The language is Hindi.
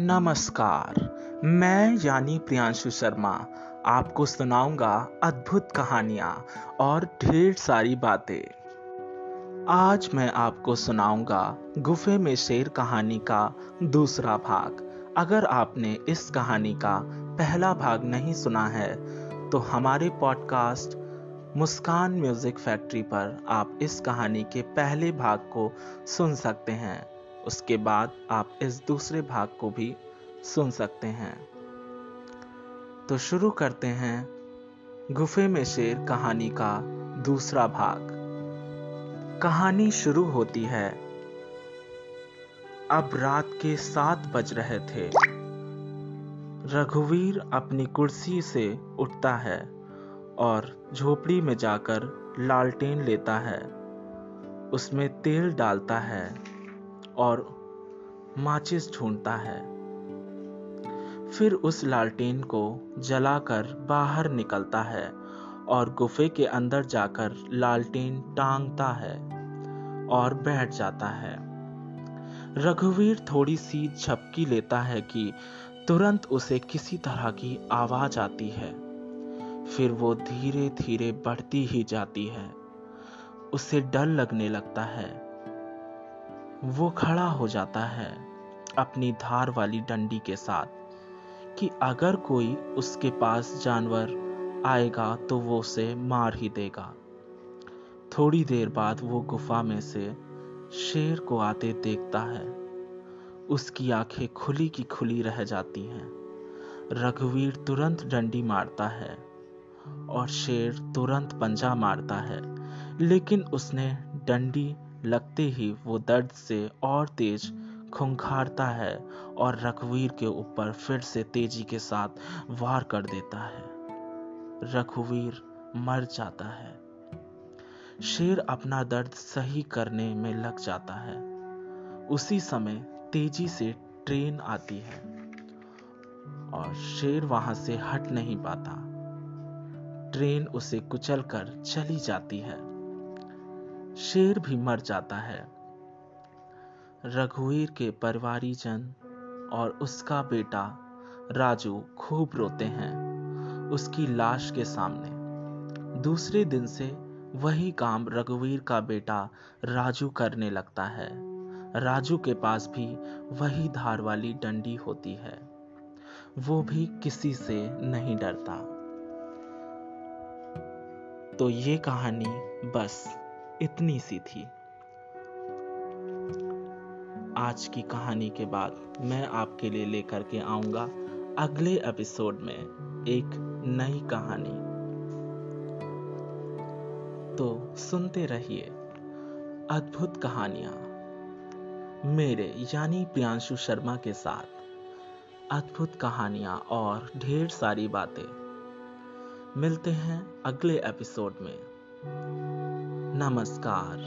नमस्कार। मैं यानी प्रियांशु शर्मा, आपको सुनाऊँगा अद्भुत कहानियाँ और ढेर सारी बातें। आज मैं आपको सुनाऊँगा गुफे में शेर कहानी का दूसरा भाग। अगर आपने इस कहानी का पहला भाग नहीं सुना है तो हमारे पॉडकास्ट मुस्कान म्यूज़िक फैक्ट्री पर आप इस कहानी के पहले भाग को सुन सकते हैं। उसके बाद आप इस दूसरे भाग को भी सुन सकते हैं। तो शुरू करते हैं गुफे में शेर कहानी का दूसरा भाग। कहानी शुरू होती है। अब रात के सात बज रहे थे। रघुवीर अपनी कुर्सी से उठता है और झोपड़ी में जाकर लालटेन लेता है। उसमें तेल डालता है। और माचिस ढूंढता है। फिर उस लालटेन को जलाकर बाहर निकलता है और गुफे के अंदर जाकर लालटेन टांगता है और बैठ जाता है। रघुवीर थोड़ी सी झपकी लेता है कि तुरंत उसे किसी तरह की आवाज़ आती है। फिर वो धीरे धीरे बढ़ती ही जाती है। उसे डर लगने लगता है। वो खड़ा हो जाता है अपनी धार वाली डंडी के साथ कि अगर कोई उसके पास जानवर आएगा तो वो उसे मार ही देगा। थोड़ी देर बाद वो गुफा में से शेर को आते देखता है। उसकी आँखें खुली की खुली रह जाती हैं। रघुवीर तुरंत डंडी मारता है और शेर तुरंत पंजा मारता है, लेकिन उसने डंडी लगते ही वो दर्द से और तेज खुंखारता है और रघुवीर के ऊपर फिर से तेज़ी के साथ वार कर देता है। रघुवीर मर जाता है। शेर अपना दर्द सही करने में लग जाता है। उसी समय तेज़ी से ट्रेन आती है और शेर वहाँ से हट नहीं पाता। ट्रेन उसे कुचल कर चली जाती है। शेर भी मर जाता है। रघुवीर के परिवारीजन और उसका बेटा राजू खूब रोते हैं उसकी लाश के सामने। दूसरे दिन से वही काम रघुवीर का बेटा राजू करने लगता है। राजू के पास भी वही धार वाली डंडी होती है। वो भी किसी से नहीं डरता। तो ये कहानी बस इतनी सी थी। आज की कहानी के बाद मैं आपके लिए लेकर के आऊँगा अगले एपिसोड में एक नई कहानी। तो सुनते रहिए अद्भुत कहानियाँ मेरे यानी प्रियांशु शर्मा के साथ। अद्भुत कहानियाँ और ढेर सारी बातें। मिलते हैं अगले एपिसोड में। नमस्कार।